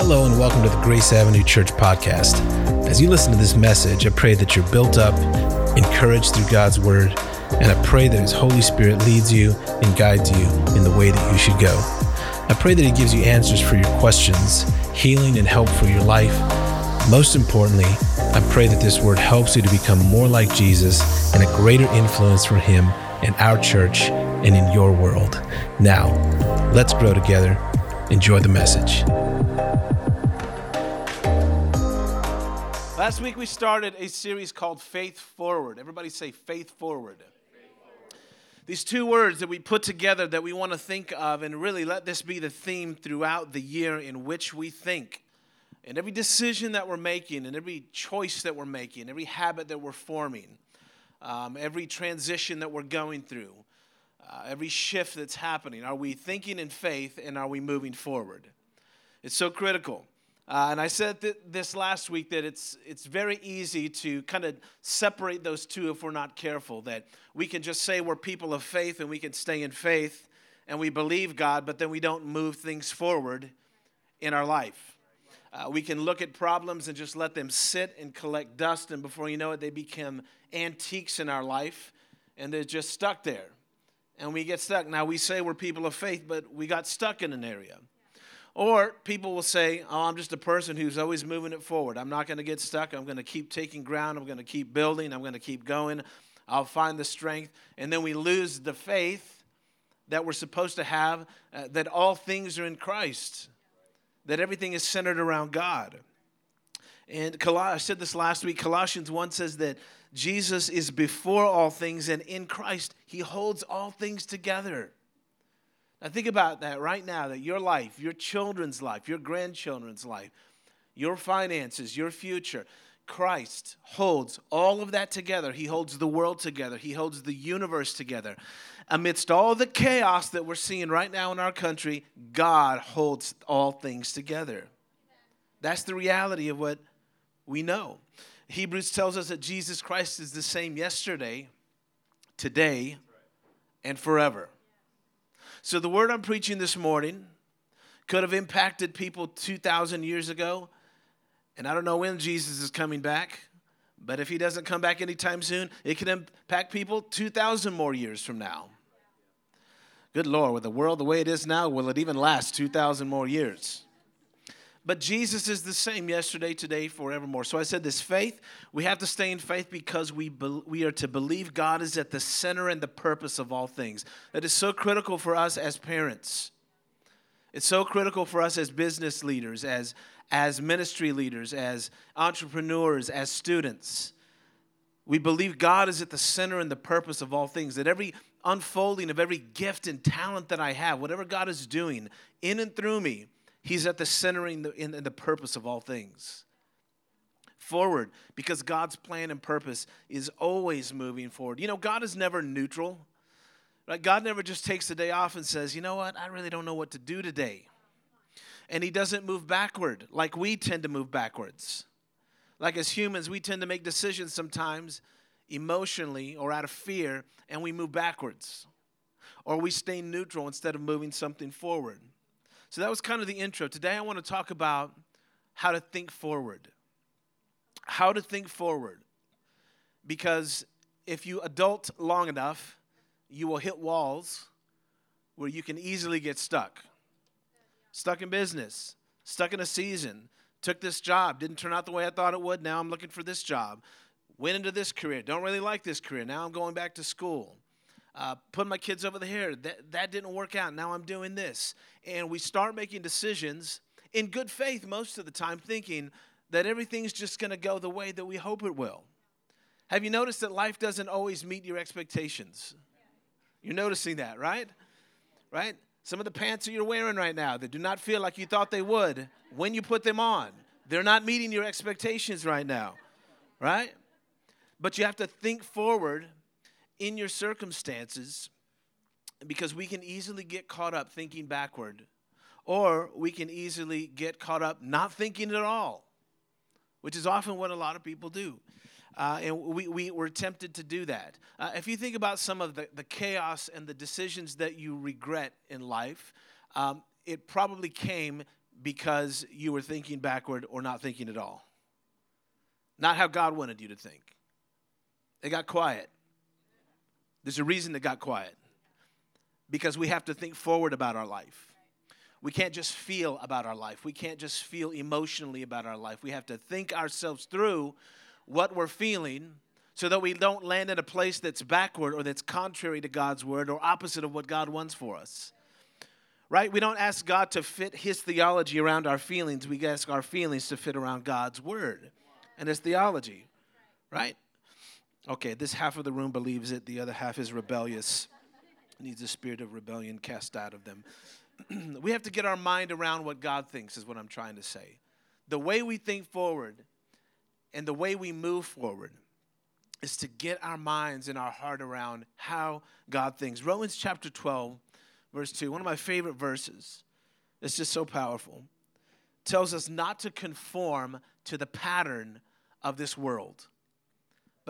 Hello, and welcome to the Grace Avenue Church podcast. As you listen to this message, I pray that you're built up, encouraged through God's word, and I pray that His Holy Spirit leads you and guides you in the way that you should go. I pray that He gives you answers for your questions, healing and help for your life. Most importantly, I pray that this word helps you to become more like Jesus and a greater influence for Him in our church and in your world. Now, let's grow together. Enjoy the message. Last week we started a series called Faith Forward. Everybody say Faith Forward. These two words that we put together that we want to think of and really let this be the theme throughout the year in which we think. And every decision that we're making, and every choice that we're making, every habit that we're forming, um, every transition that we're going through, uh, every shift that's happening. Are we thinking in faith and are we moving forward? It's so critical. Uh, and I said th- this last week that it's, it's very easy to kind of separate those two if we're not careful. That we can just say we're people of faith and we can stay in faith and we believe God, but then we don't move things forward in our life. Uh, we can look at problems and just let them sit and collect dust, and before you know it, they become antiques in our life and they're just stuck there. And we get stuck. Now, we say we're people of faith, but we got stuck in an area. Or people will say, Oh, I'm just a person who's always moving it forward. I'm not going to get stuck. I'm going to keep taking ground. I'm going to keep building. I'm going to keep going. I'll find the strength. And then we lose the faith that we're supposed to have uh, that all things are in Christ, that everything is centered around God. And I said this last week Colossians 1 says that Jesus is before all things, and in Christ, he holds all things together. Now, think about that right now that your life, your children's life, your grandchildren's life, your finances, your future, Christ holds all of that together. He holds the world together, He holds the universe together. Amidst all the chaos that we're seeing right now in our country, God holds all things together. That's the reality of what we know. Hebrews tells us that Jesus Christ is the same yesterday, today, and forever. So, the word I'm preaching this morning could have impacted people 2,000 years ago. And I don't know when Jesus is coming back, but if he doesn't come back anytime soon, it can impact people 2,000 more years from now. Good Lord, with the world the way it is now, will it even last 2,000 more years? But Jesus is the same yesterday, today, forevermore. So I said this faith, we have to stay in faith because we, be, we are to believe God is at the center and the purpose of all things. That is so critical for us as parents. It's so critical for us as business leaders, as, as ministry leaders, as entrepreneurs, as students. We believe God is at the center and the purpose of all things, that every unfolding of every gift and talent that I have, whatever God is doing in and through me, He's at the centering in, in the purpose of all things. Forward, because God's plan and purpose is always moving forward. You know, God is never neutral. Right? God never just takes the day off and says, you know what, I really don't know what to do today. And He doesn't move backward like we tend to move backwards. Like as humans, we tend to make decisions sometimes emotionally or out of fear, and we move backwards. Or we stay neutral instead of moving something forward. So that was kind of the intro. Today I want to talk about how to think forward. How to think forward. Because if you adult long enough, you will hit walls where you can easily get stuck. Stuck in business, stuck in a season, took this job, didn't turn out the way I thought it would. Now I'm looking for this job. Went into this career, don't really like this career. Now I'm going back to school uh, putting my kids over the hair. That, that didn't work out. Now I'm doing this. And we start making decisions in good faith most of the time, thinking that everything's just going to go the way that we hope it will. Have you noticed that life doesn't always meet your expectations? You're noticing that, right? Right? Some of the pants that you're wearing right now that do not feel like you thought they would when you put them on, they're not meeting your expectations right now, right? But you have to think forward in your circumstances because we can easily get caught up thinking backward, or we can easily get caught up not thinking at all, which is often what a lot of people do. Uh, and we, we were tempted to do that. Uh, if you think about some of the, the chaos and the decisions that you regret in life, um, it probably came because you were thinking backward or not thinking at all. Not how God wanted you to think. It got quiet. There's a reason it got quiet because we have to think forward about our life. We can't just feel about our life. We can't just feel emotionally about our life. We have to think ourselves through what we're feeling so that we don't land in a place that's backward or that's contrary to God's word or opposite of what God wants for us. Right? We don't ask God to fit his theology around our feelings. We ask our feelings to fit around God's word and his theology. Right? Okay, this half of the room believes it, the other half is rebellious. Needs the spirit of rebellion cast out of them. we have to get our mind around what God thinks, is what I'm trying to say. The way we think forward and the way we move forward is to get our minds and our heart around how God thinks. Romans chapter 12, verse 2, one of my favorite verses. It's just so powerful. Tells us not to conform to the pattern of this world,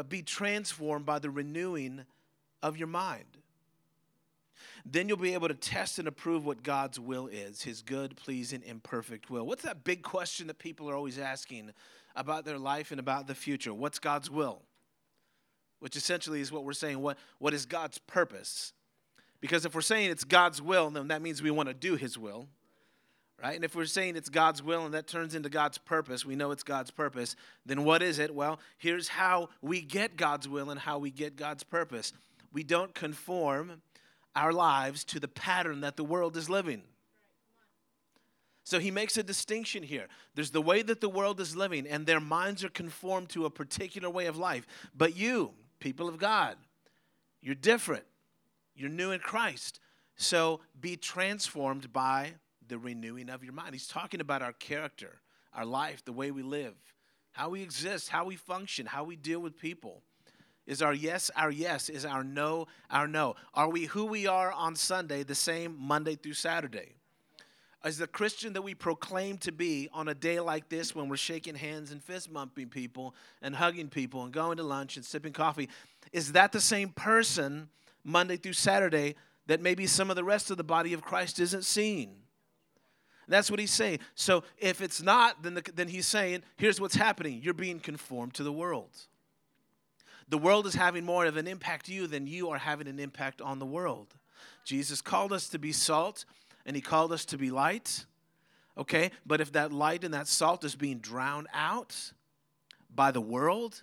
but be transformed by the renewing of your mind. Then you'll be able to test and approve what God's will is, his good, pleasing, and perfect will. What's that big question that people are always asking about their life and about the future? What's God's will? Which essentially is what we're saying. What, what is God's purpose? Because if we're saying it's God's will, then that means we want to do his will. Right? And if we're saying it's God's will and that turns into God's purpose, we know it's God's purpose, then what is it? Well, here's how we get God's will and how we get God's purpose. We don't conform our lives to the pattern that the world is living. So he makes a distinction here. There's the way that the world is living, and their minds are conformed to a particular way of life. But you, people of God, you're different. You're new in Christ. So be transformed by the renewing of your mind. He's talking about our character, our life, the way we live, how we exist, how we function, how we deal with people. Is our yes our yes? Is our no our no? Are we who we are on Sunday the same Monday through Saturday? Is the Christian that we proclaim to be on a day like this when we're shaking hands and fist bumping people and hugging people and going to lunch and sipping coffee, is that the same person Monday through Saturday that maybe some of the rest of the body of Christ isn't seeing? That's what he's saying. So if it's not, then, the, then he's saying, here's what's happening. You're being conformed to the world. The world is having more of an impact you than you are having an impact on the world. Jesus called us to be salt and he called us to be light. Okay? But if that light and that salt is being drowned out by the world,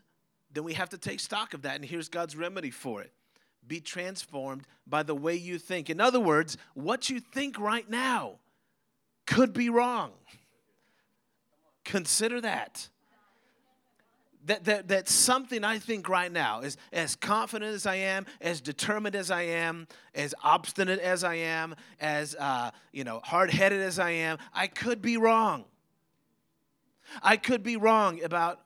then we have to take stock of that. And here's God's remedy for it be transformed by the way you think. In other words, what you think right now could be wrong. Consider that that, that, that something I think right now is as confident as I am, as determined as I am, as obstinate as I am, as uh, you know, hard-headed as I am, I could be wrong. I could be wrong about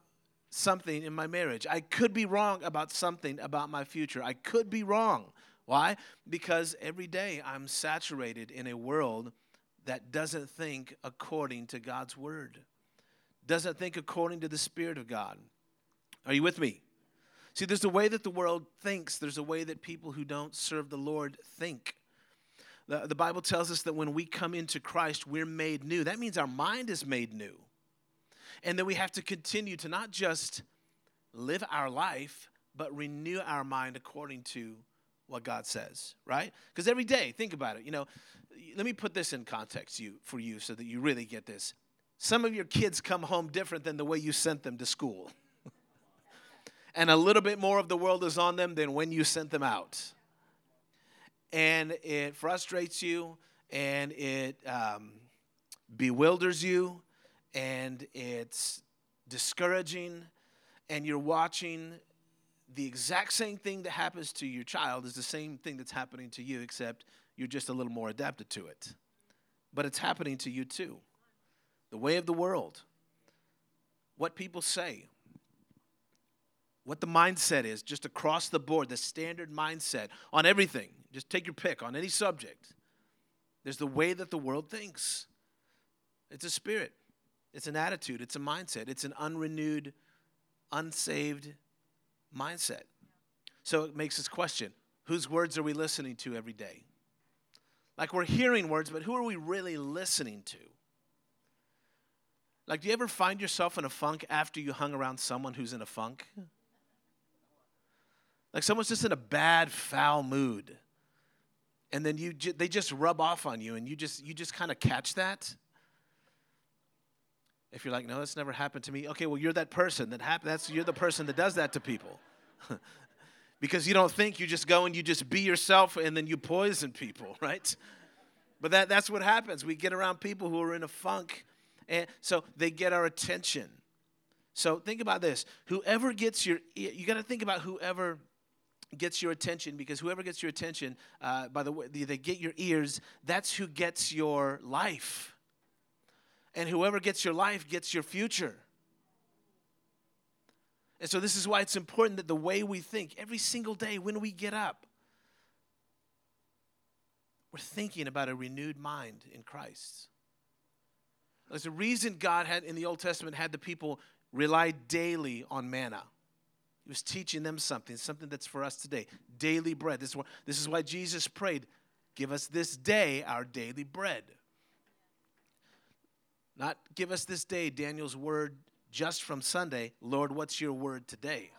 something in my marriage. I could be wrong about something about my future. I could be wrong. Why? Because every day I'm saturated in a world that doesn't think according to God's word, doesn't think according to the Spirit of God. Are you with me? See, there's a way that the world thinks, there's a way that people who don't serve the Lord think. The, the Bible tells us that when we come into Christ, we're made new. That means our mind is made new. And that we have to continue to not just live our life, but renew our mind according to what God says, right? Because every day, think about it. You know, let me put this in context you, for you so that you really get this. Some of your kids come home different than the way you sent them to school and a little bit more of the world is on them than when you sent them out. And it frustrates you and it um, bewilders you and it's discouraging and you're watching the exact same thing that happens to your child is the same thing that's happening to you except you're just a little more adapted to it but it's happening to you too the way of the world what people say what the mindset is, just across the board, the standard mindset on everything. Just take your pick on any subject. There's the way that the world thinks. It's a spirit, it's an attitude, it's a mindset, it's an unrenewed, unsaved mindset. So it makes us question whose words are we listening to every day? Like we're hearing words, but who are we really listening to? Like, do you ever find yourself in a funk after you hung around someone who's in a funk? Like someone's just in a bad, foul mood, and then you ju- they just rub off on you, and you just you just kind of catch that. If you're like, no, that's never happened to me. Okay, well, you're that person that happened. That's you're the person that does that to people. because you don't think you just go and you just be yourself and then you poison people, right? But that, that's what happens. We get around people who are in a funk, and so they get our attention. So think about this. Whoever gets your, you got to think about whoever gets your attention because whoever gets your attention, uh, by the way, they get your ears, that's who gets your life. And whoever gets your life gets your future. And so, this is why it's important that the way we think every single day when we get up, we're thinking about a renewed mind in Christ. There's a reason God had in the Old Testament had the people rely daily on manna. He was teaching them something, something that's for us today. Daily bread. This is, why, Jesus prayed, Give us this day our daily bread. Not give us this day Daniel's word just from Sunday. Lord, what's your word today?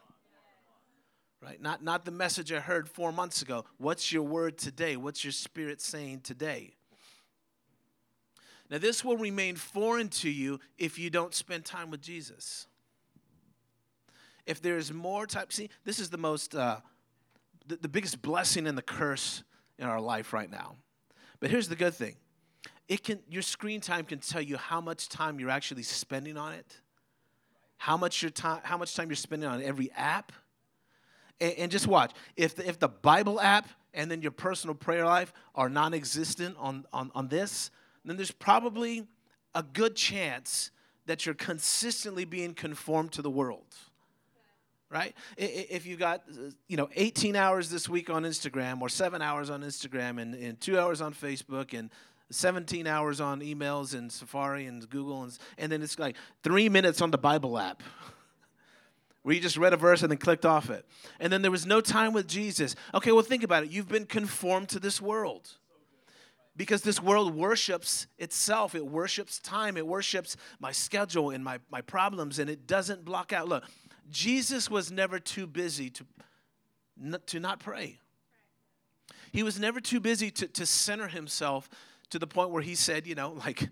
Right? Not, not the message I heard four months ago. What's your word today? What's your spirit saying today? Now, this will remain foreign to you if you don't spend time with Jesus if there's more time, see, this is the most, uh, the, the biggest blessing and the curse in our life right now. But here's the good thing it can, your screen time can tell you how much time you're actually spending on it, how much, your time, how much time you're spending on every app. And, and just watch. If the, if the Bible app and then your personal prayer life are non existent on, on, on this, then there's probably a good chance that you're consistently being conformed to the world right? If you got, you know, 18 hours this week on Instagram or seven hours on Instagram and, and two hours on Facebook and 17 hours on emails and Safari and Google, and, and then it's like three minutes on the Bible app where you just read a verse and then clicked off it. And then there was no time with Jesus. Okay, well, think about it. You've been conformed to this world because this world worships itself. It worships time. It worships my schedule and my, my problems, and it doesn't block out. Look, Jesus was never too busy to, to not pray. He was never too busy to, to center himself to the point where he said, you know, like,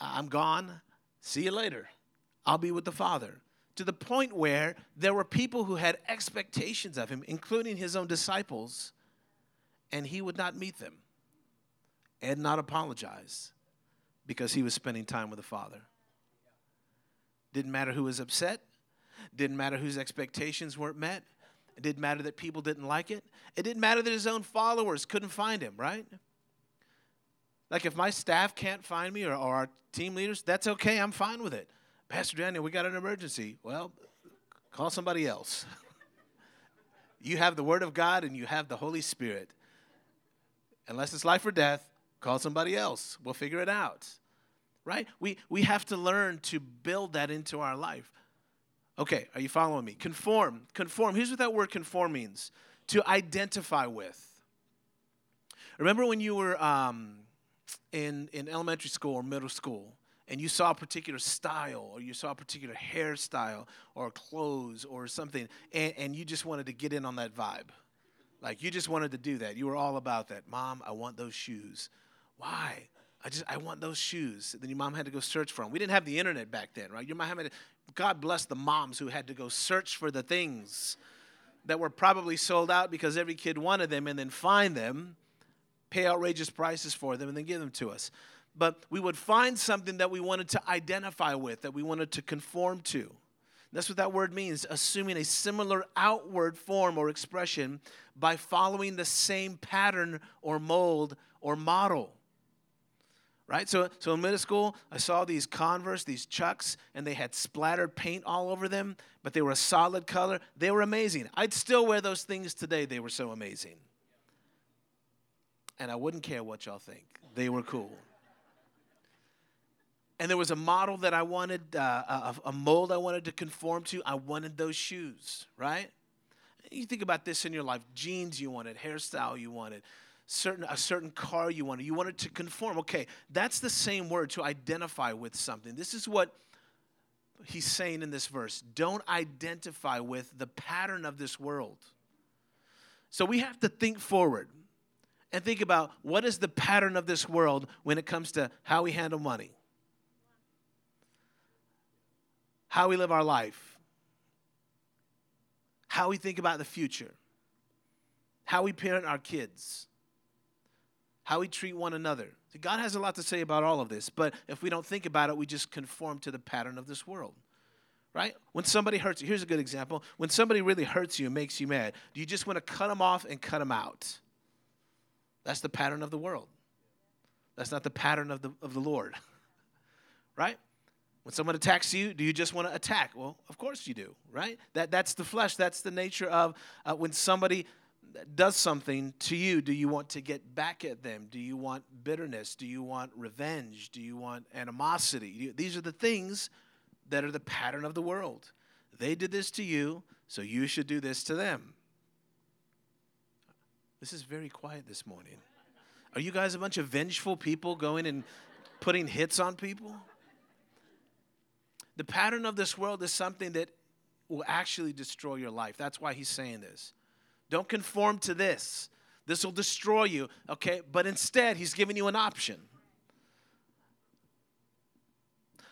I'm gone, see you later. I'll be with the Father. To the point where there were people who had expectations of him, including his own disciples, and he would not meet them and not apologize because he was spending time with the Father. Didn't matter who was upset, didn't matter whose expectations weren't met. It didn't matter that people didn't like it. It didn't matter that his own followers couldn't find him, right? Like if my staff can't find me or, or our team leaders, that's okay. I'm fine with it. Pastor Daniel, we got an emergency. Well, call somebody else. you have the Word of God and you have the Holy Spirit. Unless it's life or death, call somebody else. We'll figure it out. Right? We, we have to learn to build that into our life. Okay, are you following me? Conform. Conform. Here's what that word conform means to identify with. Remember when you were um, in, in elementary school or middle school and you saw a particular style or you saw a particular hairstyle or clothes or something and, and you just wanted to get in on that vibe? Like you just wanted to do that. You were all about that. Mom, I want those shoes. Why? I just I want those shoes. Then your mom had to go search for them. We didn't have the internet back then, right? Your mom had to, God bless the moms who had to go search for the things that were probably sold out because every kid wanted them and then find them, pay outrageous prices for them, and then give them to us. But we would find something that we wanted to identify with, that we wanted to conform to. That's what that word means, assuming a similar outward form or expression by following the same pattern or mold or model right? So, so in middle school, I saw these Converse, these Chucks, and they had splattered paint all over them, but they were a solid color. They were amazing. I'd still wear those things today. They were so amazing. And I wouldn't care what y'all think. They were cool. And there was a model that I wanted, uh, a, a mold I wanted to conform to. I wanted those shoes, right? You think about this in your life jeans you wanted, hairstyle you wanted, certain a certain car you wanted. You wanted to conform. Okay, that's the same word to identify with something. This is what he's saying in this verse. Don't identify with the pattern of this world. So we have to think forward and think about what is the pattern of this world when it comes to how we handle money, how we live our life, how we think about the future, how we parent our kids, how we treat one another. God has a lot to say about all of this, but if we don't think about it, we just conform to the pattern of this world. Right? When somebody hurts you, here's a good example. When somebody really hurts you and makes you mad, do you just want to cut them off and cut them out? That's the pattern of the world. That's not the pattern of the, of the Lord. right? When someone attacks you, do you just want to attack? Well, of course you do, right? That, that's the flesh. That's the nature of uh, when somebody does something to you, do you want to get back at them? Do you want bitterness? Do you want revenge? Do you want animosity? These are the things that are the pattern of the world. They did this to you, so you should do this to them. This is very quiet this morning. Are you guys a bunch of vengeful people going and putting hits on people? The pattern of this world is something that will actually destroy your life. That's why he's saying this. Don't conform to this. This will destroy you, okay? But instead, he's giving you an option.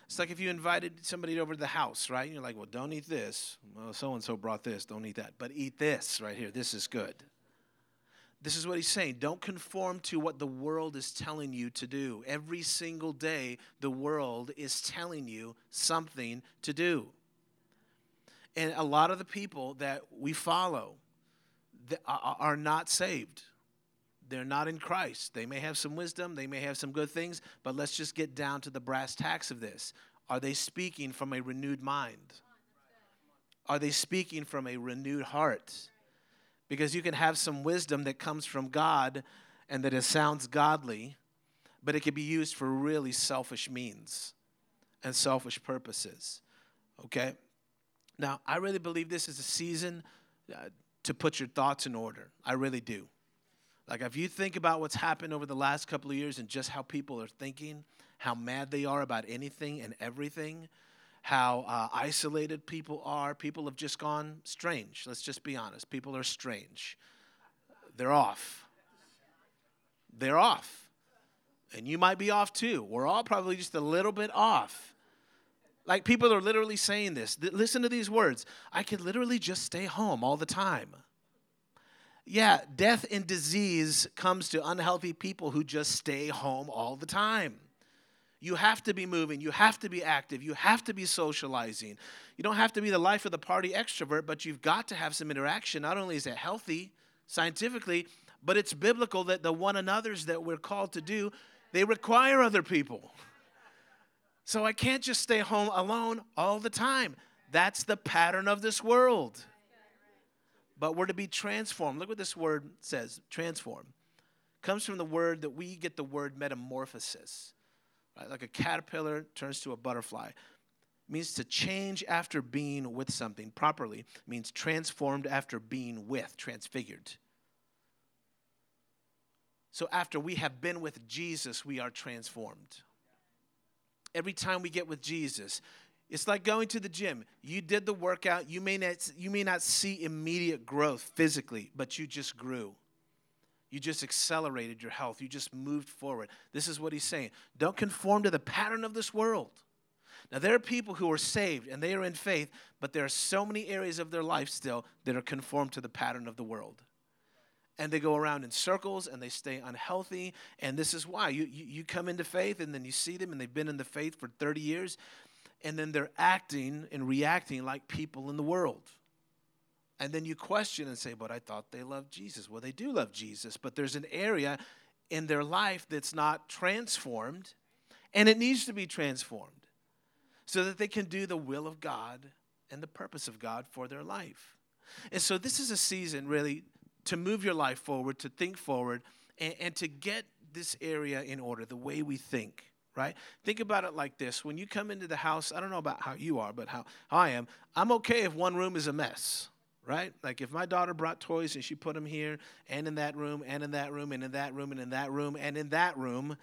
It's like if you invited somebody over to the house, right? And you're like, well, don't eat this. Well, so and so brought this. Don't eat that. But eat this right here. This is good. This is what he's saying. Don't conform to what the world is telling you to do. Every single day, the world is telling you something to do. And a lot of the people that we follow are not saved. They're not in Christ. They may have some wisdom, they may have some good things, but let's just get down to the brass tacks of this. Are they speaking from a renewed mind? Are they speaking from a renewed heart? Because you can have some wisdom that comes from God and that it sounds godly, but it can be used for really selfish means and selfish purposes. Okay? Now, I really believe this is a season uh, to put your thoughts in order. I really do. Like, if you think about what's happened over the last couple of years and just how people are thinking, how mad they are about anything and everything, how uh, isolated people are. People have just gone strange. Let's just be honest. People are strange. They're off. They're off. And you might be off too. We're all probably just a little bit off. Like people are literally saying this. Listen to these words I could literally just stay home all the time. Yeah, death and disease comes to unhealthy people who just stay home all the time. You have to be moving. You have to be active. You have to be socializing. You don't have to be the life of the party extrovert, but you've got to have some interaction. Not only is it healthy scientifically, but it's biblical that the one another's that we're called to do, they require other people. So I can't just stay home alone all the time. That's the pattern of this world. But we're to be transformed. Look what this word says transform. Comes from the word that we get the word metamorphosis right? like a caterpillar turns to a butterfly. Means to change after being with something properly. Means transformed after being with, transfigured. So after we have been with Jesus, we are transformed. Every time we get with Jesus, it's like going to the gym. You did the workout. You may not, you may not see immediate growth physically, but you just grew. You just accelerated your health. You just moved forward. This is what he's saying. Don't conform to the pattern of this world. Now, there are people who are saved and they are in faith, but there are so many areas of their life still that are conformed to the pattern of the world. And they go around in circles and they stay unhealthy. And this is why. You, you, you come into faith and then you see them and they've been in the faith for 30 years, and then they're acting and reacting like people in the world. And then you question and say, but I thought they loved Jesus. Well, they do love Jesus, but there's an area in their life that's not transformed, and it needs to be transformed so that they can do the will of God and the purpose of God for their life. And so, this is a season really to move your life forward, to think forward, and, and to get this area in order, the way we think right? Think about it like this. When you come into the house, I don't know about how you are, but how, how I am, I'm okay if one room is a mess right? Like if my daughter brought toys and she put them here and in that room and in that room and in that room and in that room and in that room,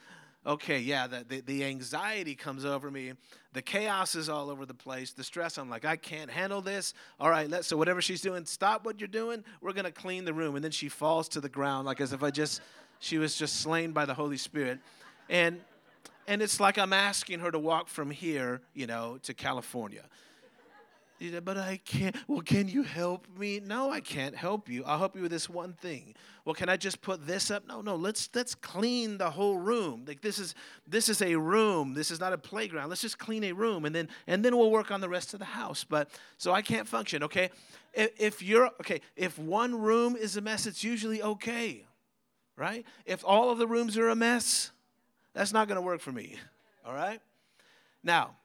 okay, yeah, the, the, the, anxiety comes over me. The chaos is all over the place. The stress, I'm like, I can't handle this. All right, let so whatever she's doing, stop what you're doing. We're going to clean the room. And then she falls to the ground like as if I just, she was just slain by the Holy Spirit. And, and it's like I'm asking her to walk from here, you know, to California. But I can't. Well, can you help me? No, I can't help you. I'll help you with this one thing. Well, can I just put this up? No, no. Let's let's clean the whole room. Like this is this is a room. This is not a playground. Let's just clean a room, and then and then we'll work on the rest of the house. But so I can't function. Okay, if, if you're okay, if one room is a mess, it's usually okay, right? If all of the rooms are a mess, that's not going to work for me. All right. Now,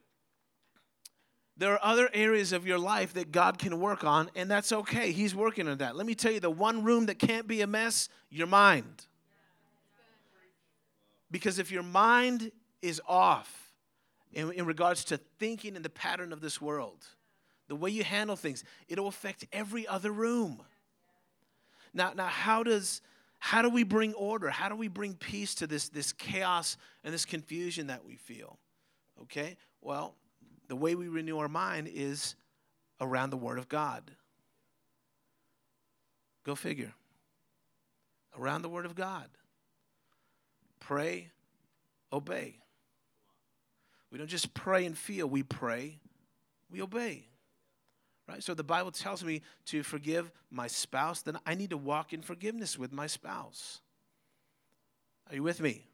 there are other areas of your life that God can work on, and that's okay. He's working on that. Let me tell you the one room that can't be a mess your mind. Because if your mind is off in, in regards to thinking in the pattern of this world, the way you handle things, it'll affect every other room. Now, now how does how do we bring order? How do we bring peace to this, this chaos and this confusion that we feel? Okay? Well, the way we renew our mind is around the Word of God. Go figure. Around the Word of God. Pray, obey. We don't just pray and feel, we pray, we obey. Right? So the Bible tells me to forgive my spouse, then I need to walk in forgiveness with my spouse. Are you with me?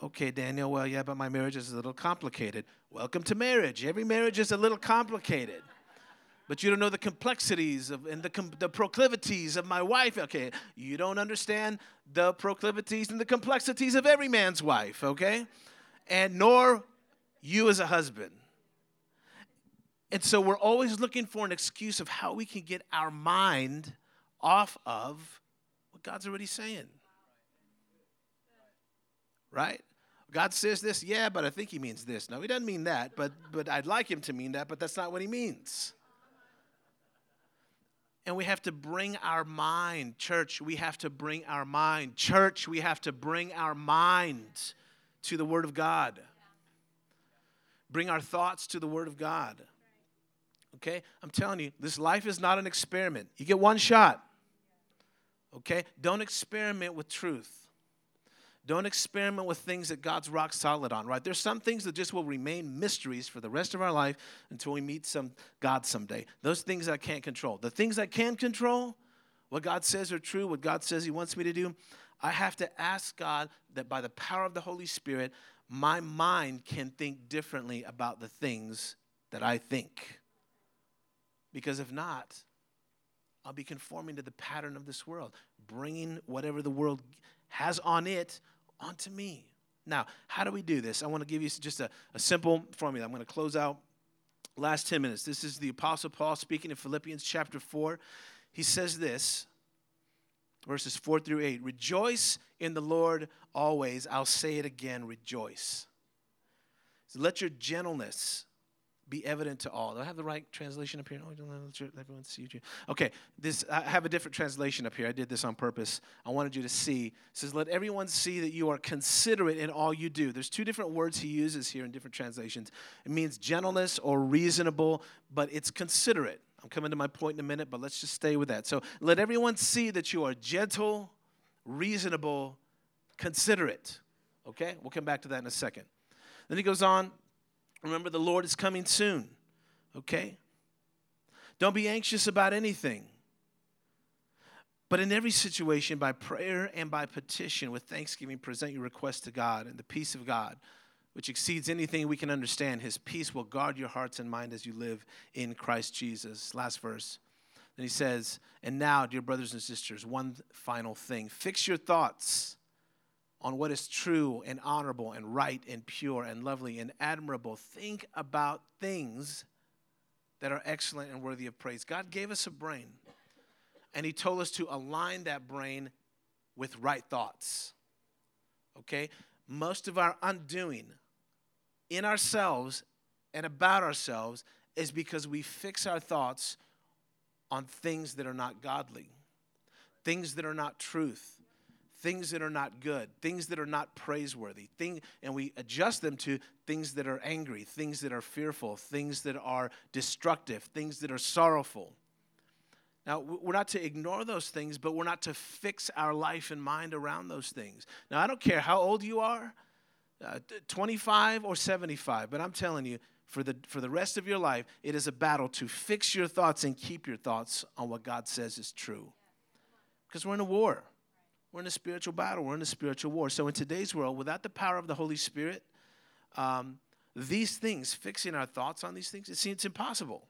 Okay, Daniel, well, yeah, but my marriage is a little complicated. Welcome to marriage. Every marriage is a little complicated. But you don't know the complexities of, and the, the proclivities of my wife. Okay, you don't understand the proclivities and the complexities of every man's wife, okay? And nor you as a husband. And so we're always looking for an excuse of how we can get our mind off of what God's already saying. Right? God says this, yeah, but I think he means this. No, he doesn't mean that, but but I'd like him to mean that, but that's not what he means. And we have to bring our mind, church, we have to bring our mind. Church, we have to bring our mind to the Word of God. Bring our thoughts to the Word of God. Okay? I'm telling you, this life is not an experiment. You get one shot. Okay? Don't experiment with truth. Don't experiment with things that God's rock solid on, right? There's some things that just will remain mysteries for the rest of our life until we meet some God someday. Those things I can't control. The things I can control, what God says are true, what God says He wants me to do, I have to ask God that by the power of the Holy Spirit, my mind can think differently about the things that I think. Because if not, I'll be conforming to the pattern of this world, bringing whatever the world has on it onto me. Now, how do we do this? I want to give you just a, a simple formula. I'm going to close out last 10 minutes. This is the Apostle Paul speaking in Philippians chapter 4. He says this, verses 4 through 8 Rejoice in the Lord always. I'll say it again rejoice. So let your gentleness be evident to all. Do I have the right translation up here? Oh, Don't let everyone see you. Okay, this I have a different translation up here. I did this on purpose. I wanted you to see. It says, "Let everyone see that you are considerate in all you do." There's two different words he uses here in different translations. It means gentleness or reasonable, but it's considerate. I'm coming to my point in a minute, but let's just stay with that. So, let everyone see that you are gentle, reasonable, considerate. Okay? We'll come back to that in a second. Then he goes on Remember, the Lord is coming soon, okay? Don't be anxious about anything. But in every situation, by prayer and by petition, with thanksgiving, present your request to God, and the peace of God, which exceeds anything we can understand, his peace will guard your hearts and mind as you live in Christ Jesus. Last verse. Then he says, And now, dear brothers and sisters, one final thing. Fix your thoughts on what is true and honorable and right and pure and lovely and admirable. Think about things that are excellent and worthy of praise. God gave us a brain, and He told us to align that brain with right thoughts. Okay? Most of our undoing in ourselves and about ourselves is because we fix our thoughts on things that are not godly, things that are not truth things that are not good, things that are not praiseworthy, thing, and we adjust them to things that are angry, things that are fearful, things that are destructive, things that are sorrowful. Now, we're not to ignore those things, but we're not to fix our life and mind around those things. Now, I don't care how old you are uh, 25 or 75, but I'm telling you, for the, for the rest of your life, it is a battle to fix your thoughts and keep your thoughts on what God says is true. Because we're in a war. We're in a spiritual battle. We're in a spiritual war. So, in today's world, without the power of the Holy Spirit, um, these things, fixing our thoughts on these things, it seems impossible.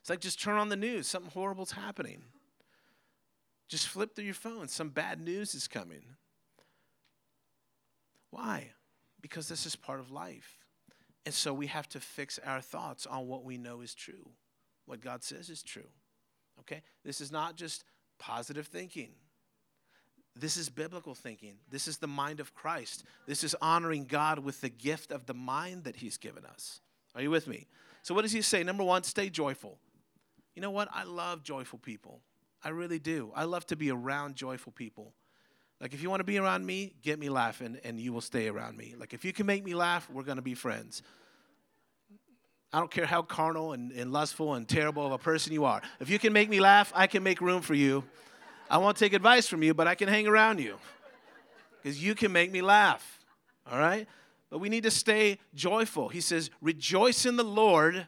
It's like just turn on the news, something horrible's happening. Just flip through your phone, some bad news is coming. Why? Because this is part of life. And so we have to fix our thoughts on what we know is true, what God says is true. Okay? This is not just positive thinking. This is biblical thinking. This is the mind of Christ. This is honoring God with the gift of the mind that He's given us. Are you with me? So, what does He say? Number one, stay joyful. You know what? I love joyful people. I really do. I love to be around joyful people. Like, if you want to be around me, get me laughing and you will stay around me. Like, if you can make me laugh, we're going to be friends. I don't care how carnal and, and lustful and terrible of a person you are. If you can make me laugh, I can make room for you I won't take advice from you, but I can hang around you because you can make me laugh. All right? But we need to stay joyful. He says, Rejoice in the Lord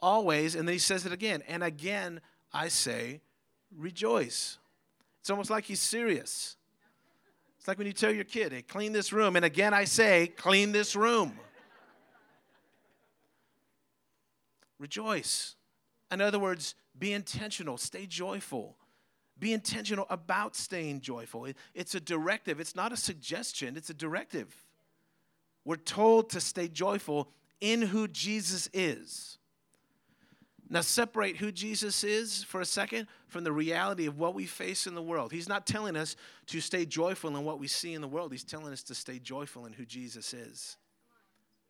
always. And then he says it again. And again, I say, Rejoice. It's almost like he's serious. It's like when you tell your kid, Hey, clean this room. And again, I say, Clean this room. Rejoice. In other words, be intentional, stay joyful. Be intentional about staying joyful. It's a directive, it's not a suggestion, it's a directive. We're told to stay joyful in who Jesus is. Now, separate who Jesus is for a second from the reality of what we face in the world. He's not telling us to stay joyful in what we see in the world, He's telling us to stay joyful in who Jesus is.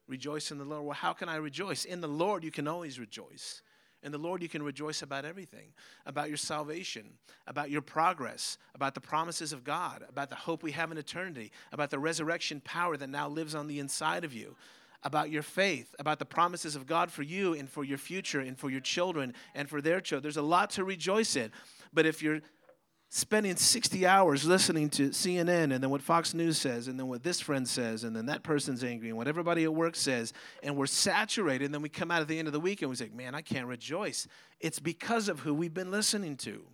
Rejoice in the Lord. Well, how can I rejoice? In the Lord, you can always rejoice. In the Lord, you can rejoice about everything about your salvation, about your progress, about the promises of God, about the hope we have in eternity, about the resurrection power that now lives on the inside of you, about your faith, about the promises of God for you and for your future and for your children and for their children. There's a lot to rejoice in. But if you're spending 60 hours listening to CNN and then what Fox News says and then what this friend says and then that person's angry and what everybody at work says and we're saturated and then we come out at the end of the week and we say, man, I can't rejoice. It's because of who we've been listening to.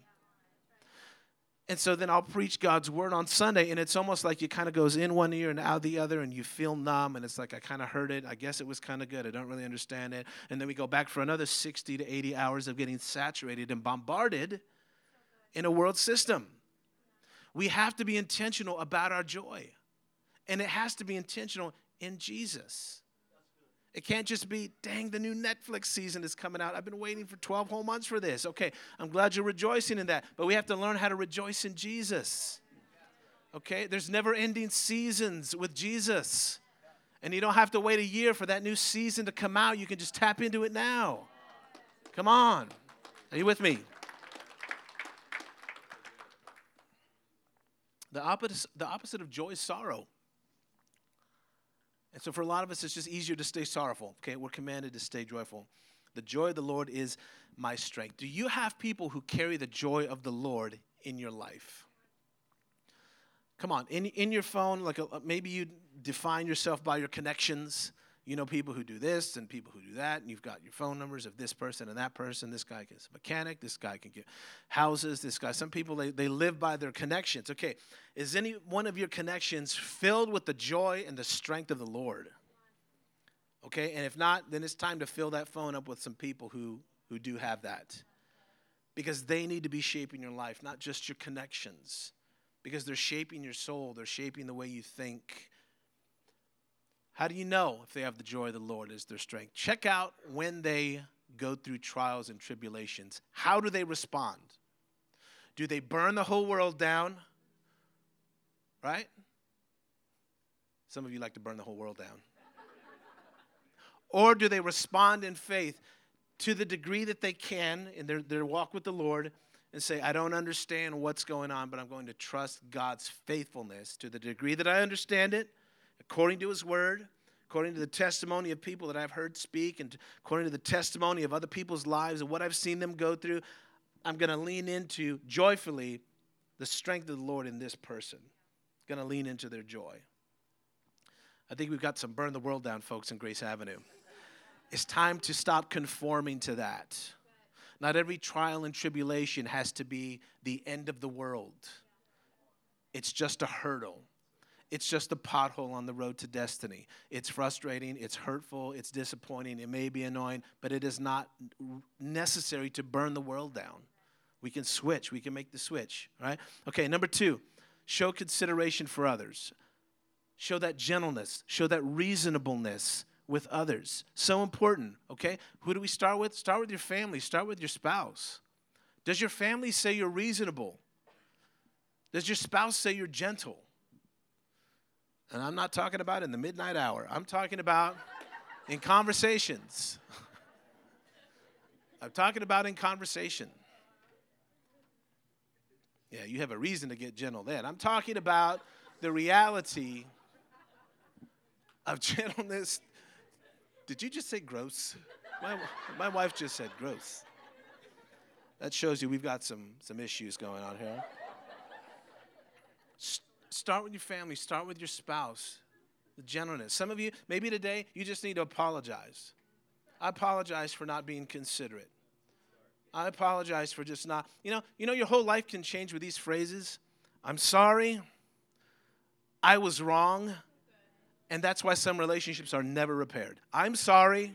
And so then I'll preach God's word on Sunday, and it's almost like it kind of goes in one ear and out the other, and you feel numb, and it's like I kind of heard it. I guess it was kind of good. I don't really understand it. And then we go back for another 60 to 80 hours of getting saturated and bombarded in a world system. We have to be intentional about our joy. And it has to be intentional in Jesus. It can't just be, dang, the new Netflix season is coming out. I've been waiting for 12 whole months for this. Okay, I'm glad you're rejoicing in that. But we have to learn how to rejoice in Jesus. Okay, there's never ending seasons with Jesus. And you don't have to wait a year for that new season to come out. You can just tap into it now. Come on. Are you with me? The opposite, the opposite of joy is sorrow. And so for a lot of us, it's just easier to stay sorrowful. Okay, we're commanded to stay joyful. The joy of the Lord is my strength. Do you have people who carry the joy of the Lord in your life? Come on, in, in your phone, like a, maybe you define yourself by your connections. You know people who do this and people who do that, and you've got your phone numbers of this person and that person. This guy is a mechanic, this guy can get houses, this guy. Some people, they, they live by their connections. Okay, is any one of your connections filled with the joy and the strength of the Lord? Okay, and if not, then it's time to fill that phone up with some people who, who do have that. Because they need to be shaping your life, not just your connections. Because they're shaping your soul, they're shaping the way you think how do you know if they have the joy of the Lord as their strength? Check out when they go through trials and tribulations. How do they respond? Do they burn the whole world down? Right? Some of you like to burn the whole world down. or do they respond in faith to the degree that they can in their, their walk with the Lord? and say, I don't understand what's going on, but I'm going to trust God's faithfulness to the degree that I understand it, according to His Word, according to the testimony of people that I've heard speak, and according to the testimony of other people's lives and what I've seen them go through. I'm going to lean into joyfully the strength of the Lord in this person. Going to lean into their joy. I think we've got some burn the world down folks in Grace Avenue. It's time to stop conforming to that. Not every trial and tribulation has to be the end of the world. It's just a hurdle. It's just a pothole on the road to destiny. It's frustrating, it's hurtful, it's disappointing, it may be annoying, but it is not necessary to burn the world down. We can switch, we can make the switch, right? Okay, number two, show consideration for others. Show that gentleness, show that reasonableness with others. So important, okay? Who do we start with? Start with your family, start with your spouse. Does your family say you're reasonable? Does your spouse say you're gentle? And I'm not talking about in the midnight hour, I'm talking about in conversations. I'm talking about in conversation. Yeah, you have a reason to get gentle then. I'm talking about the reality of gentleness did you just say gross? My, my wife just said gross. That shows you we've got some, some issues going on here. Start with your family, start with your spouse. The gentleness. Some of you, maybe today, you just need to apologize. I apologize for not being considerate. I apologize for just not, you know, you know, your whole life can change with these phrases. I'm sorry. I was wrong. And that's why some relationships are never repaired. I'm sorry,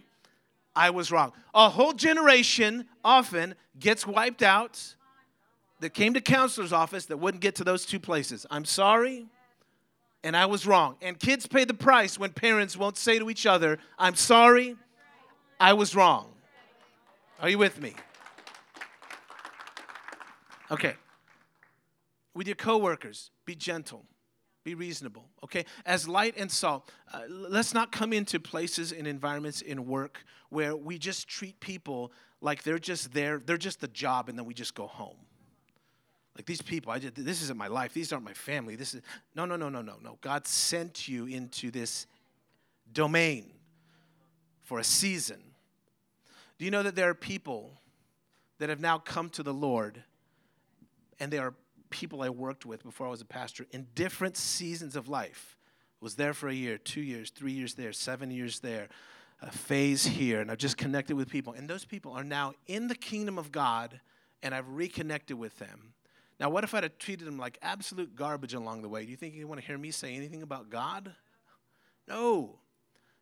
I was wrong. A whole generation often gets wiped out that came to counselor's office that wouldn't get to those two places. I'm sorry, and I was wrong. And kids pay the price when parents won't say to each other, I'm sorry, I was wrong. Are you with me? Okay. With your coworkers, be gentle. Be reasonable, okay? As light and salt, uh, let's not come into places and environments in work where we just treat people like they're just there, they're just the job, and then we just go home. Like these people, I just, this isn't my life. These aren't my family. This is no, no, no, no, no, no. God sent you into this domain for a season. Do you know that there are people that have now come to the Lord and they are people I worked with before I was a pastor in different seasons of life. Was there for a year, two years, three years there, seven years there, a phase here, and I've just connected with people. And those people are now in the kingdom of God, and I've reconnected with them. Now, what if I'd have treated them like absolute garbage along the way? Do you think you want to hear me say anything about God? No.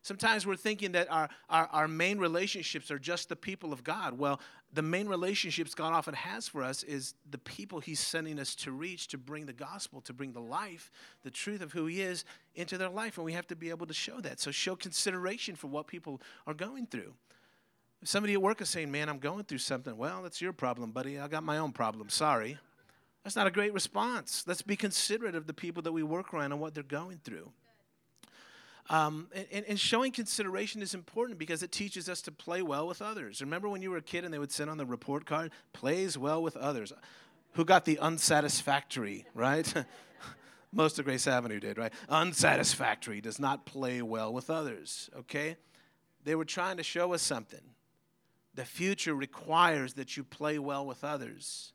Sometimes we're thinking that our, our, our main relationships are just the people of God. Well, the main relationships God often has for us is the people He's sending us to reach, to bring the gospel, to bring the life, the truth of who He is into their life. And we have to be able to show that. So show consideration for what people are going through. If somebody at work is saying, Man, I'm going through something, well, that's your problem, buddy. I got my own problem. Sorry. That's not a great response. Let's be considerate of the people that we work around and what they're going through. Um, and, and, showing consideration is important because it teaches us to play well with others. Remember when you were a kid and they would send on the report card, plays well with others. Who got the unsatisfactory, right? Most of Grace Avenue did, right? Unsatisfactory does not play well with others, okay? They were trying to show us something. The future requires that you play well with others.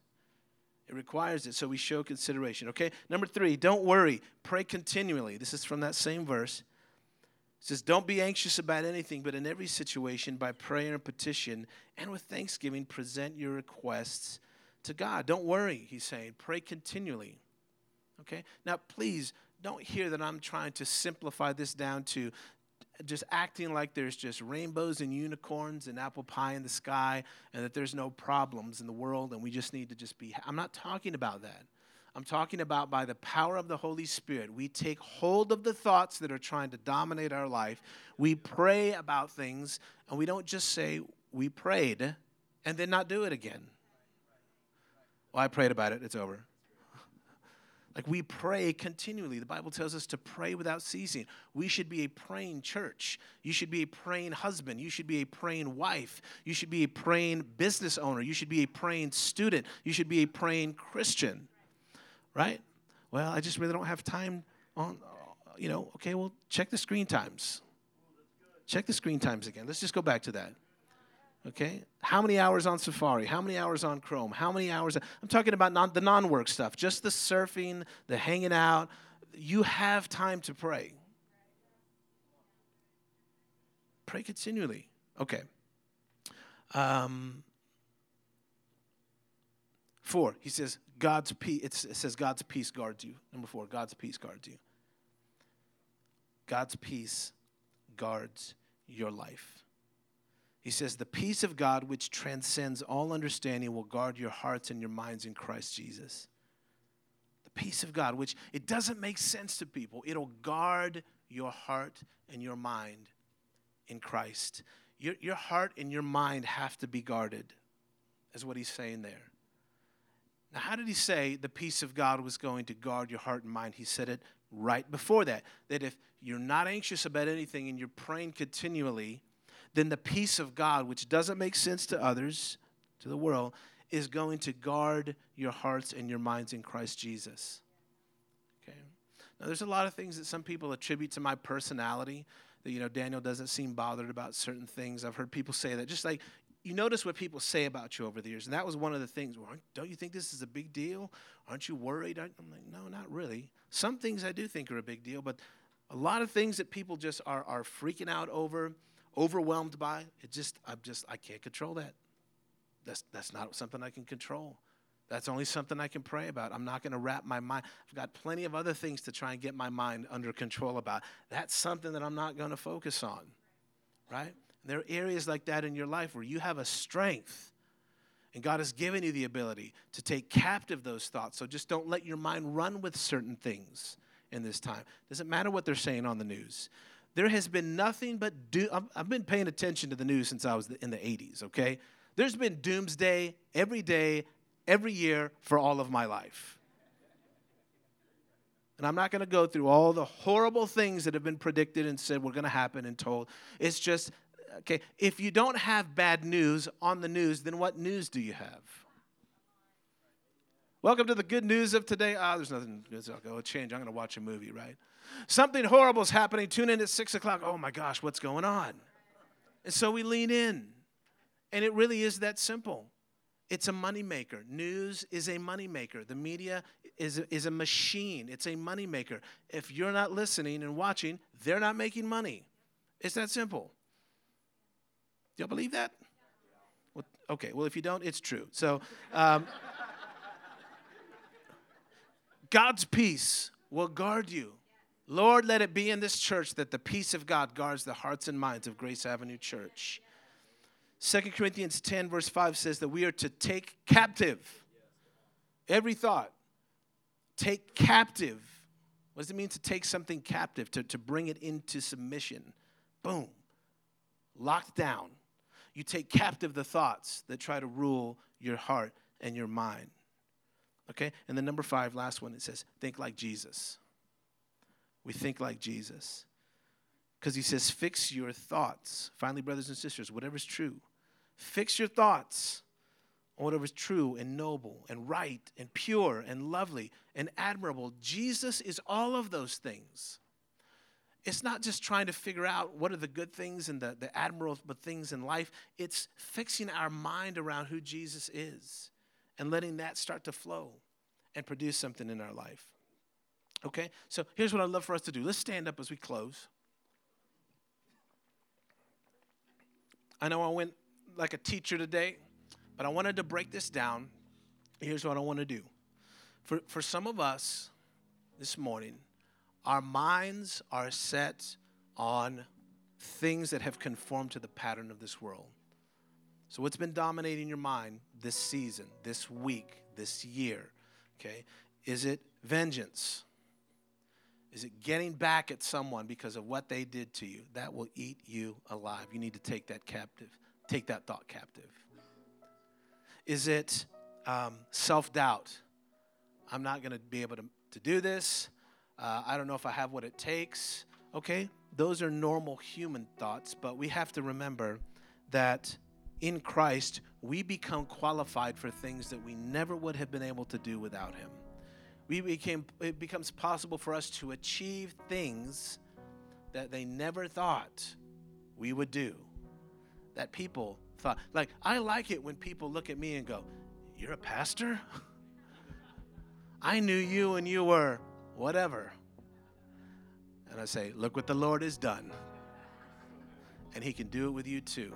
It requires it, so we show consideration, okay? Number three, don't worry, pray continually. This is from that same verse. It says, Don't be anxious about anything, but in every situation, by prayer and petition, and with thanksgiving, present your requests to God. Don't worry, he's saying. Pray continually. Okay? Now, please don't hear that I'm trying to simplify this down to just acting like there's just rainbows and unicorns and apple pie in the sky and that there's no problems in the world and we just need to just be. I'm not talking about that. I'm talking about by the power of the Holy Spirit, we take hold of the thoughts that are trying to dominate our life. We pray about things, and we don't just say, we prayed, and then not do it again. Well, I prayed about it, it's over. Like we pray continually. The Bible tells us to pray without ceasing. We should be a praying church. You should be a praying husband. You should be a praying wife. You should be a praying business owner. You should be a praying student. You should be a praying Christian. Right? Well, I just really don't have time on, you know, okay, well, check the screen times. Check the screen times again. Let's just go back to that. Okay? How many hours on Safari? How many hours on Chrome? How many hours? I'm talking about non, the non work stuff, just the surfing, the hanging out. You have time to pray. Pray continually. Okay. Um, four, he says, God's peace, it says God's peace guards you. Number four, God's peace guards you. God's peace guards your life. He says, The peace of God, which transcends all understanding, will guard your hearts and your minds in Christ Jesus. The peace of God, which it doesn't make sense to people, it'll guard your heart and your mind in Christ. Your, your heart and your mind have to be guarded, is what he's saying there. Now, how did he say the peace of God was going to guard your heart and mind? He said it right before that. That if you're not anxious about anything and you're praying continually, then the peace of God, which doesn't make sense to others, to the world, is going to guard your hearts and your minds in Christ Jesus. Okay. Now, there's a lot of things that some people attribute to my personality. That you know, Daniel doesn't seem bothered about certain things. I've heard people say that. Just like you notice what people say about you over the years, and that was one of the things. Well, don't you think this is a big deal? Aren't you worried? I'm like, no, not really. Some things I do think are a big deal, but a lot of things that people just are are freaking out over overwhelmed by. It just, I'm just, I can't control that. That's, that's not something I can control. That's only something I can pray about. I'm not going to wrap my mind. I've got plenty of other things to try and get my mind under control about. That's something that I'm not going to focus on, right? There are areas like that in your life where you have a strength, and God has given you the ability to take captive those thoughts. So just don't let your mind run with certain things in this time. Doesn't matter what they're saying on the news there has been nothing but do- I've been paying attention to the news since I was in the 80s, okay? There's been doomsday every day, every year for all of my life. And I'm not going to go through all the horrible things that have been predicted and said were going to happen and told. It's just, okay, if you don't have bad news on the news, then what news do you have? Welcome to the good news of today. Ah, oh, there's nothing good. I'll go change. I'm going to watch a movie, right? Something horrible is happening. Tune in at six o'clock. Oh my gosh, what's going on? And so we lean in. And it really is that simple. It's a moneymaker. News is a moneymaker. The media is a, is a machine. It's a moneymaker. If you're not listening and watching, they're not making money. It's that simple. Y'all believe that? Well, okay, well, if you don't, it's true. So, um, God's peace will guard you. Lord, let it be in this church that the peace of God guards the hearts and minds of Grace Avenue Church. 2 Corinthians 10, verse 5 says that we are to take captive every thought. Take captive. What does it mean to take something captive? To, to bring it into submission. Boom. Locked down. You take captive the thoughts that try to rule your heart and your mind. Okay? And then number five, last one, it says, think like Jesus we think like Jesus. Because he says, fix your thoughts. Finally, brothers and sisters, whatever's true, fix your thoughts on whatever's true and noble and right and pure and lovely and admirable. Jesus is all of those things. It's not just trying to figure out what are the good things and the, the admirable things in life. It's fixing our mind around who Jesus is and letting that start to flow and produce something in our life. Okay? So here's what I'd love for us to do. Let's stand up as we close. I know I went like a teacher today, but I wanted to break this down. Here's what I want to do. For, for some of us this morning, our minds are set on things that have conformed to the pattern of this world. So, what's been dominating your mind this season, this week, this year? Okay, is it vengeance? Is it getting back at someone because of what they did to you? That will eat you alive. You need to take that captive, take that thought captive. Is it um, self doubt? I'm not going to be able to to do this. Uh, I don't know if I have what it takes. Okay, those are normal human thoughts, but we have to remember that in Christ, we become qualified for things that we never would have been able to do without Him. We became, it becomes possible for us to achieve things that they never thought we would do. That people thought, like, I like it when people look at me and go, You're a pastor? I knew you and you were whatever. And I say, Look what the Lord has done. And He can do it with you too.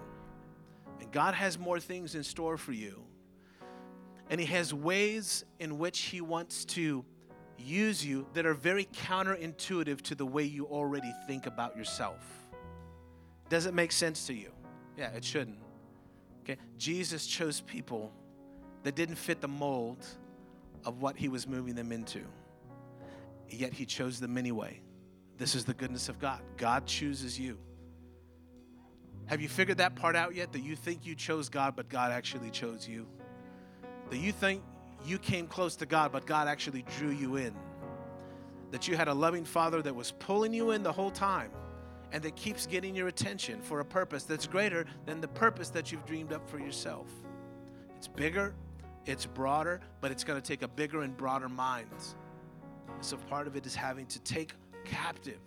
And God has more things in store for you. And He has ways in which He wants to use you that are very counterintuitive to the way you already think about yourself. Does it make sense to you? Yeah, it shouldn't. Okay? Jesus chose people that didn't fit the mold of what he was moving them into. Yet he chose them anyway. This is the goodness of God. God chooses you. Have you figured that part out yet? That you think you chose God, but God actually chose you? That you think you came close to God, but God actually drew you in? That you had a loving Father that was pulling you in the whole time and that keeps getting your attention for a purpose that's greater than the purpose that you've dreamed up for yourself? It's bigger, it's broader, but it's going to take a bigger and broader mind. So part of it is having to take captive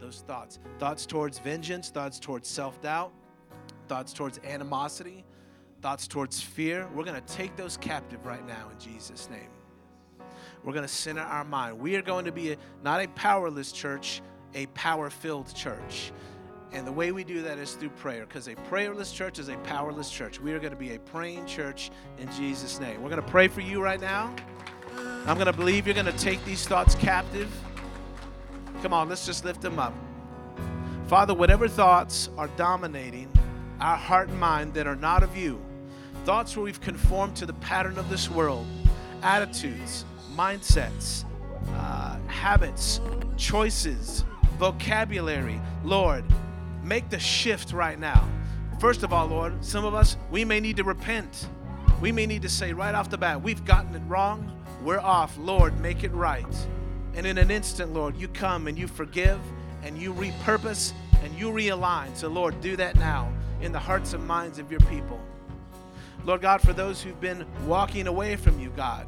those thoughts thoughts towards vengeance, thoughts towards self doubt, thoughts towards animosity, thoughts towards fear. We're going to take those captive right now in Jesus' name. We're going to center our mind. We are going to be a, not a powerless church, a power filled church. And the way we do that is through prayer, because a prayerless church is a powerless church. We are going to be a praying church in Jesus' name. We're going to pray for you right now. I'm going to believe you're going to take these thoughts captive. Come on, let's just lift them up. Father, whatever thoughts are dominating our heart and mind that are not of you, thoughts where we've conformed to the pattern of this world, attitudes, mindsets, uh, habits, choices, vocabulary, Lord, make the shift right now. First of all, Lord, some of us, we may need to repent. We may need to say right off the bat, we've gotten it wrong. We're off. Lord, make it right. And in an instant, Lord, you come and you forgive and you repurpose and you realign. So, Lord, do that now in the hearts and minds of your people. Lord God, for those who've been walking away from you, God,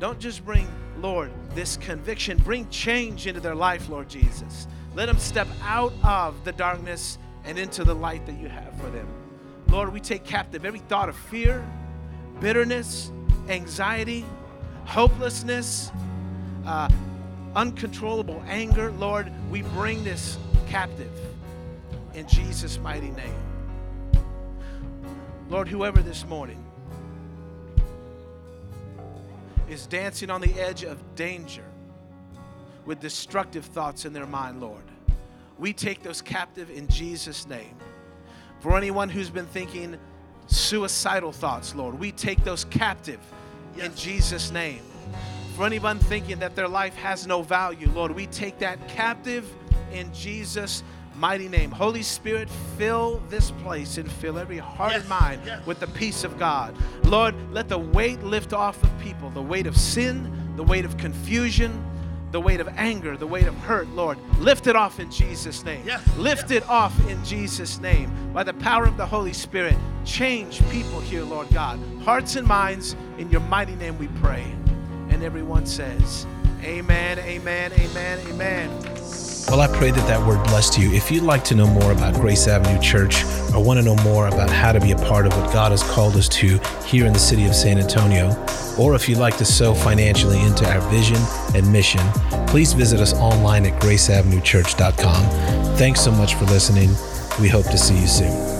don't just bring, Lord, this conviction, bring change into their life, Lord Jesus. Let them step out of the darkness and into the light that you have for them. Lord, we take captive every thought of fear, bitterness, anxiety, hopelessness, uh, uncontrollable anger, Lord, we bring this captive in Jesus' mighty name. Lord, whoever this morning is dancing on the edge of danger with destructive thoughts in their mind, Lord, we take those captive in Jesus' name. For anyone who's been thinking suicidal thoughts, Lord, we take those captive yes. in Jesus' name. For anyone thinking that their life has no value, Lord, we take that captive in Jesus' mighty name. Holy Spirit, fill this place and fill every heart yes, and mind yes. with the peace of God. Lord, let the weight lift off of people the weight of sin, the weight of confusion, the weight of anger, the weight of hurt, Lord. Lift it off in Jesus' name. Yes, lift it off in Jesus' name. By the power of the Holy Spirit, change people here, Lord God. Hearts and minds, in your mighty name we pray. And everyone says, Amen, amen, amen, amen. Well, I pray that that word blessed you. If you'd like to know more about Grace Avenue Church or want to know more about how to be a part of what God has called us to here in the city of San Antonio, or if you'd like to sow financially into our vision and mission, please visit us online at graceavenuechurch.com. Thanks so much for listening. We hope to see you soon.